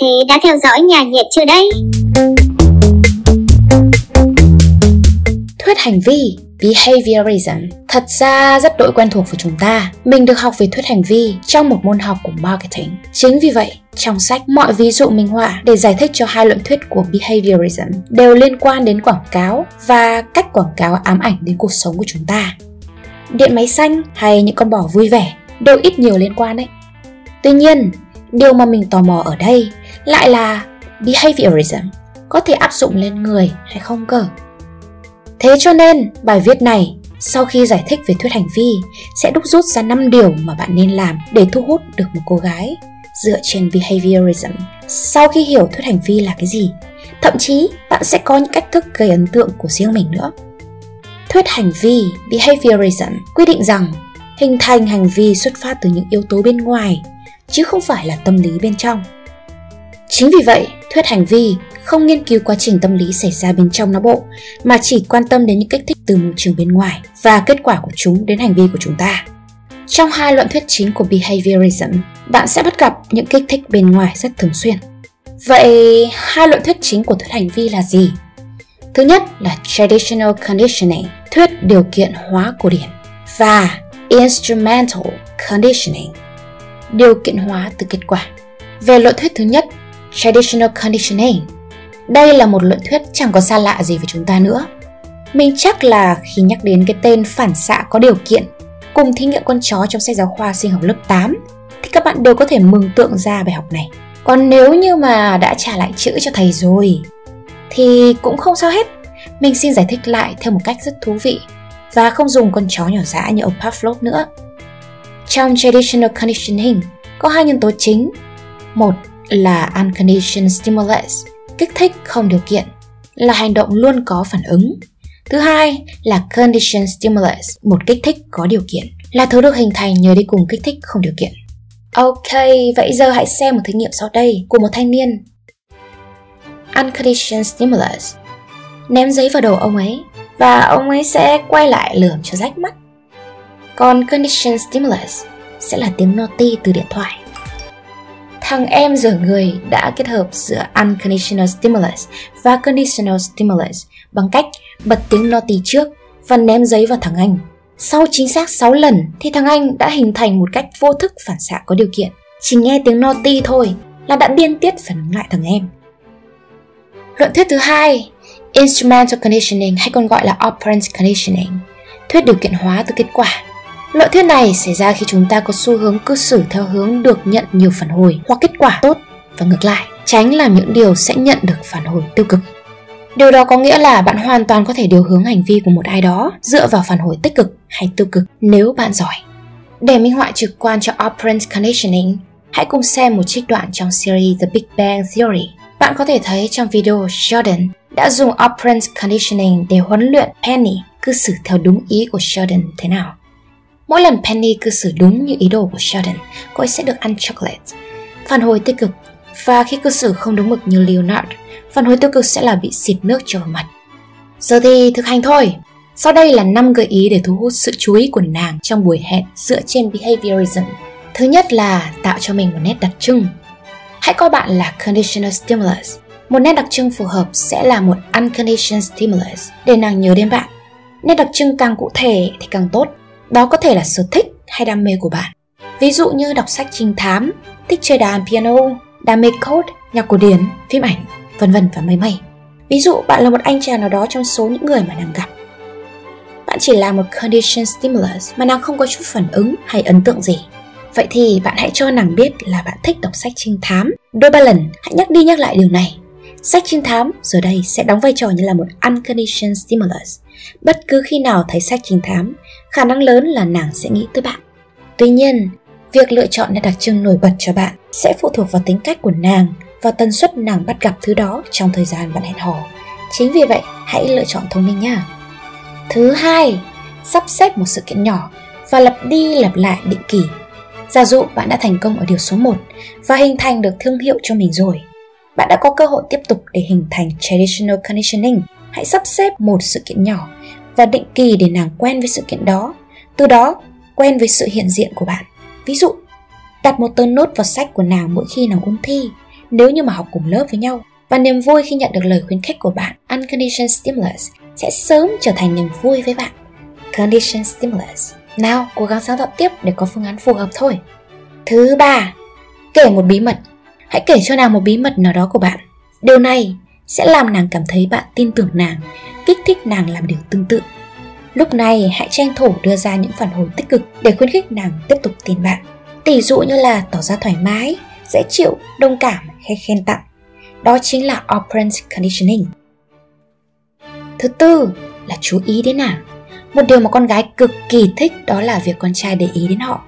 thế đã theo dõi nhà nhiệt chưa đây? Thuyết hành vi Behaviorism thật ra rất đội quen thuộc với chúng ta. Mình được học về thuyết hành vi trong một môn học của marketing. Chính vì vậy, trong sách mọi ví dụ minh họa để giải thích cho hai luận thuyết của behaviorism đều liên quan đến quảng cáo và cách quảng cáo ám ảnh đến cuộc sống của chúng ta. Điện máy xanh hay những con bò vui vẻ đều ít nhiều liên quan đấy. Tuy nhiên, điều mà mình tò mò ở đây lại là behaviorism có thể áp dụng lên người hay không cơ Thế cho nên, bài viết này sau khi giải thích về thuyết hành vi sẽ đúc rút ra 5 điều mà bạn nên làm để thu hút được một cô gái dựa trên behaviorism. Sau khi hiểu thuyết hành vi là cái gì, thậm chí bạn sẽ có những cách thức gây ấn tượng của riêng mình nữa. Thuyết hành vi behaviorism quy định rằng hình thành hành vi xuất phát từ những yếu tố bên ngoài chứ không phải là tâm lý bên trong. Chính vì vậy, thuyết hành vi không nghiên cứu quá trình tâm lý xảy ra bên trong não bộ mà chỉ quan tâm đến những kích thích từ môi trường bên ngoài và kết quả của chúng đến hành vi của chúng ta. Trong hai luận thuyết chính của behaviorism, bạn sẽ bắt gặp những kích thích bên ngoài rất thường xuyên. Vậy hai luận thuyết chính của thuyết hành vi là gì? Thứ nhất là traditional conditioning, thuyết điều kiện hóa cổ điển và instrumental conditioning, điều kiện hóa từ kết quả. Về luận thuyết thứ nhất, traditional conditioning đây là một luận thuyết chẳng có xa lạ gì với chúng ta nữa. Mình chắc là khi nhắc đến cái tên phản xạ có điều kiện, cùng thí nghiệm con chó trong sách giáo khoa sinh học lớp 8 thì các bạn đều có thể mừng tượng ra bài học này. Còn nếu như mà đã trả lại chữ cho thầy rồi, thì cũng không sao hết. Mình xin giải thích lại theo một cách rất thú vị và không dùng con chó nhỏ dã như ông Pavlov nữa. Trong traditional conditioning có hai nhân tố chính. Một là unconditioned stimulus kích thích không điều kiện là hành động luôn có phản ứng. Thứ hai là conditioned stimulus, một kích thích có điều kiện, là thứ được hình thành nhờ đi cùng kích thích không điều kiện. Ok, vậy giờ hãy xem một thí nghiệm sau đây của một thanh niên. Unconditioned stimulus Ném giấy vào đầu ông ấy và ông ấy sẽ quay lại lườm cho rách mắt. Còn conditioned stimulus sẽ là tiếng noti từ điện thoại. Thằng em dở người đã kết hợp giữa unconditional stimulus và conditional stimulus bằng cách bật tiếng naughty trước và ném giấy vào thằng anh. Sau chính xác 6 lần thì thằng anh đã hình thành một cách vô thức phản xạ có điều kiện. Chỉ nghe tiếng naughty thôi là đã điên tiết phản ứng lại thằng em. Luận thuyết thứ hai, instrumental conditioning hay còn gọi là operant conditioning, thuyết điều kiện hóa từ kết quả Lợi thuyết này xảy ra khi chúng ta có xu hướng cư xử theo hướng được nhận nhiều phản hồi hoặc kết quả tốt và ngược lại, tránh làm những điều sẽ nhận được phản hồi tiêu cực. Điều đó có nghĩa là bạn hoàn toàn có thể điều hướng hành vi của một ai đó dựa vào phản hồi tích cực hay tiêu cực nếu bạn giỏi. Để minh họa trực quan cho operant conditioning, hãy cùng xem một trích đoạn trong series The Big Bang Theory. Bạn có thể thấy trong video Sheldon đã dùng operant conditioning để huấn luyện Penny cư xử theo đúng ý của Sheldon thế nào. Mỗi lần Penny cư xử đúng như ý đồ của Sheldon, cô ấy sẽ được ăn chocolate. Phản hồi tích cực và khi cư xử không đúng mực như Leonard, phản hồi tiêu cực sẽ là bị xịt nước cho mặt. Giờ thì thực hành thôi. Sau đây là 5 gợi ý để thu hút sự chú ý của nàng trong buổi hẹn dựa trên behaviorism. Thứ nhất là tạo cho mình một nét đặc trưng. Hãy coi bạn là conditional stimulus. Một nét đặc trưng phù hợp sẽ là một unconditional stimulus để nàng nhớ đến bạn. Nét đặc trưng càng cụ thể thì càng tốt. Đó có thể là sở thích hay đam mê của bạn. Ví dụ như đọc sách trinh thám, thích chơi đàn piano, đam mê code, nhạc cổ điển, phim ảnh, vân vân và mây mây. Ví dụ bạn là một anh chàng nào đó trong số những người mà nàng gặp. Bạn chỉ là một condition stimulus mà nàng không có chút phản ứng hay ấn tượng gì. Vậy thì bạn hãy cho nàng biết là bạn thích đọc sách trinh thám. Đôi ba lần hãy nhắc đi nhắc lại điều này. Sách trinh thám giờ đây sẽ đóng vai trò như là một unconditioned stimulus Bất cứ khi nào thấy sách trinh thám, khả năng lớn là nàng sẽ nghĩ tới bạn. Tuy nhiên, việc lựa chọn nét đặc trưng nổi bật cho bạn sẽ phụ thuộc vào tính cách của nàng và tần suất nàng bắt gặp thứ đó trong thời gian bạn hẹn hò. Chính vì vậy, hãy lựa chọn thông minh nha. Thứ hai, sắp xếp một sự kiện nhỏ và lặp đi lặp lại định kỳ. Giả dụ bạn đã thành công ở điều số 1 và hình thành được thương hiệu cho mình rồi. Bạn đã có cơ hội tiếp tục để hình thành traditional conditioning. Hãy sắp xếp một sự kiện nhỏ và định kỳ để nàng quen với sự kiện đó. Từ đó quen với sự hiện diện của bạn. Ví dụ đặt một tờ nốt vào sách của nàng mỗi khi nàng ôn thi nếu như mà học cùng lớp với nhau. Và niềm vui khi nhận được lời khuyến khích của bạn unconditioned Stimulus sẽ sớm trở thành niềm vui với bạn. Conditioned Stimulus. Nào, cố gắng sáng tạo tiếp để có phương án phù hợp thôi. Thứ ba, kể một bí mật. Hãy kể cho nàng một bí mật nào đó của bạn Điều này sẽ làm nàng cảm thấy bạn tin tưởng nàng, kích thích nàng làm điều tương tự. Lúc này hãy tranh thủ đưa ra những phản hồi tích cực để khuyến khích nàng tiếp tục tin bạn. Tỷ dụ như là tỏ ra thoải mái, dễ chịu, đồng cảm hay khen tặng. Đó chính là operant conditioning. Thứ tư là chú ý đến nàng. Một điều mà con gái cực kỳ thích đó là việc con trai để ý đến họ.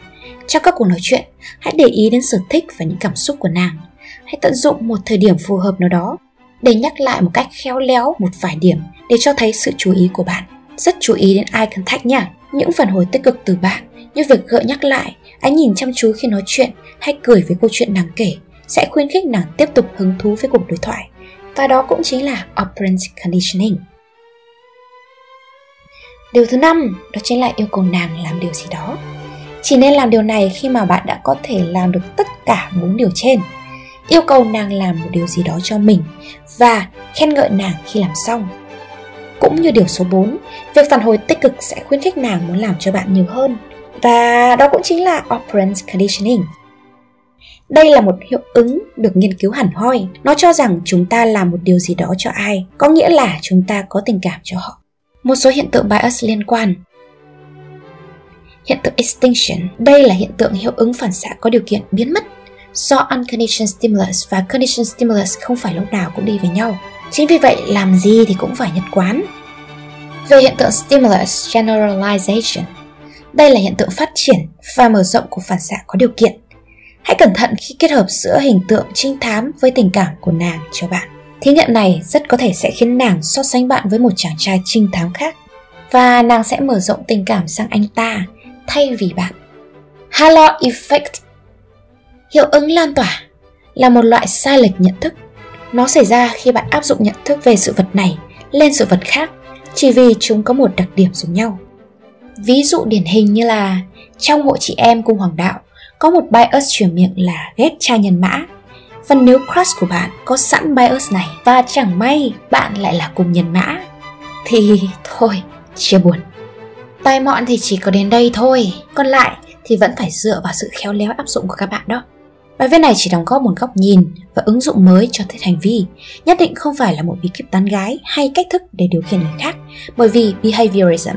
Trong các cuộc nói chuyện, hãy để ý đến sở thích và những cảm xúc của nàng. Hãy tận dụng một thời điểm phù hợp nào đó để nhắc lại một cách khéo léo một vài điểm để cho thấy sự chú ý của bạn. Rất chú ý đến eye contact nha. Những phản hồi tích cực từ bạn như việc gợi nhắc lại, ánh nhìn chăm chú khi nói chuyện hay cười với câu chuyện nàng kể sẽ khuyến khích nàng tiếp tục hứng thú với cuộc đối thoại. Và đó cũng chính là operant conditioning. Điều thứ năm đó chính là yêu cầu nàng làm điều gì đó. Chỉ nên làm điều này khi mà bạn đã có thể làm được tất cả bốn điều trên yêu cầu nàng làm một điều gì đó cho mình và khen ngợi nàng khi làm xong. Cũng như điều số 4, việc phản hồi tích cực sẽ khuyến khích nàng muốn làm cho bạn nhiều hơn. Và đó cũng chính là operant conditioning. Đây là một hiệu ứng được nghiên cứu hẳn hoi. Nó cho rằng chúng ta làm một điều gì đó cho ai, có nghĩa là chúng ta có tình cảm cho họ. Một số hiện tượng bias liên quan Hiện tượng extinction, đây là hiện tượng hiệu ứng phản xạ có điều kiện biến mất do unconditioned stimulus và conditioned stimulus không phải lúc nào cũng đi với nhau. Chính vì vậy, làm gì thì cũng phải nhất quán. Về hiện tượng stimulus generalization, đây là hiện tượng phát triển và mở rộng của phản xạ có điều kiện. Hãy cẩn thận khi kết hợp giữa hình tượng trinh thám với tình cảm của nàng cho bạn. Thí nghiệm này rất có thể sẽ khiến nàng so sánh bạn với một chàng trai trinh thám khác và nàng sẽ mở rộng tình cảm sang anh ta thay vì bạn. Halo Effect Hiệu ứng lan tỏa là một loại sai lệch nhận thức. Nó xảy ra khi bạn áp dụng nhận thức về sự vật này lên sự vật khác chỉ vì chúng có một đặc điểm giống nhau. Ví dụ điển hình như là trong hội chị em cung hoàng đạo có một bias truyền miệng là ghét trai nhân mã. Và nếu crush của bạn có sẵn bias này và chẳng may bạn lại là cùng nhân mã thì thôi, chia buồn. Tài mọn thì chỉ có đến đây thôi, còn lại thì vẫn phải dựa vào sự khéo léo áp dụng của các bạn đó. Bài viết này chỉ đóng góp một góc nhìn và ứng dụng mới cho thích hành vi, nhất định không phải là một bí kíp tán gái hay cách thức để điều khiển người khác, bởi vì behaviorism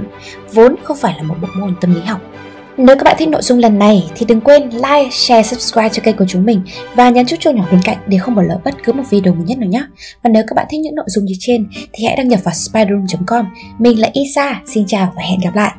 vốn không phải là một bộ môn tâm lý học. Nếu các bạn thích nội dung lần này thì đừng quên like, share, subscribe cho kênh của chúng mình và nhấn chút chuông nhỏ bên cạnh để không bỏ lỡ bất cứ một video mới nhất nào nhé. Và nếu các bạn thích những nội dung như trên thì hãy đăng nhập vào spiderroom.com. Mình là Isa, xin chào và hẹn gặp lại.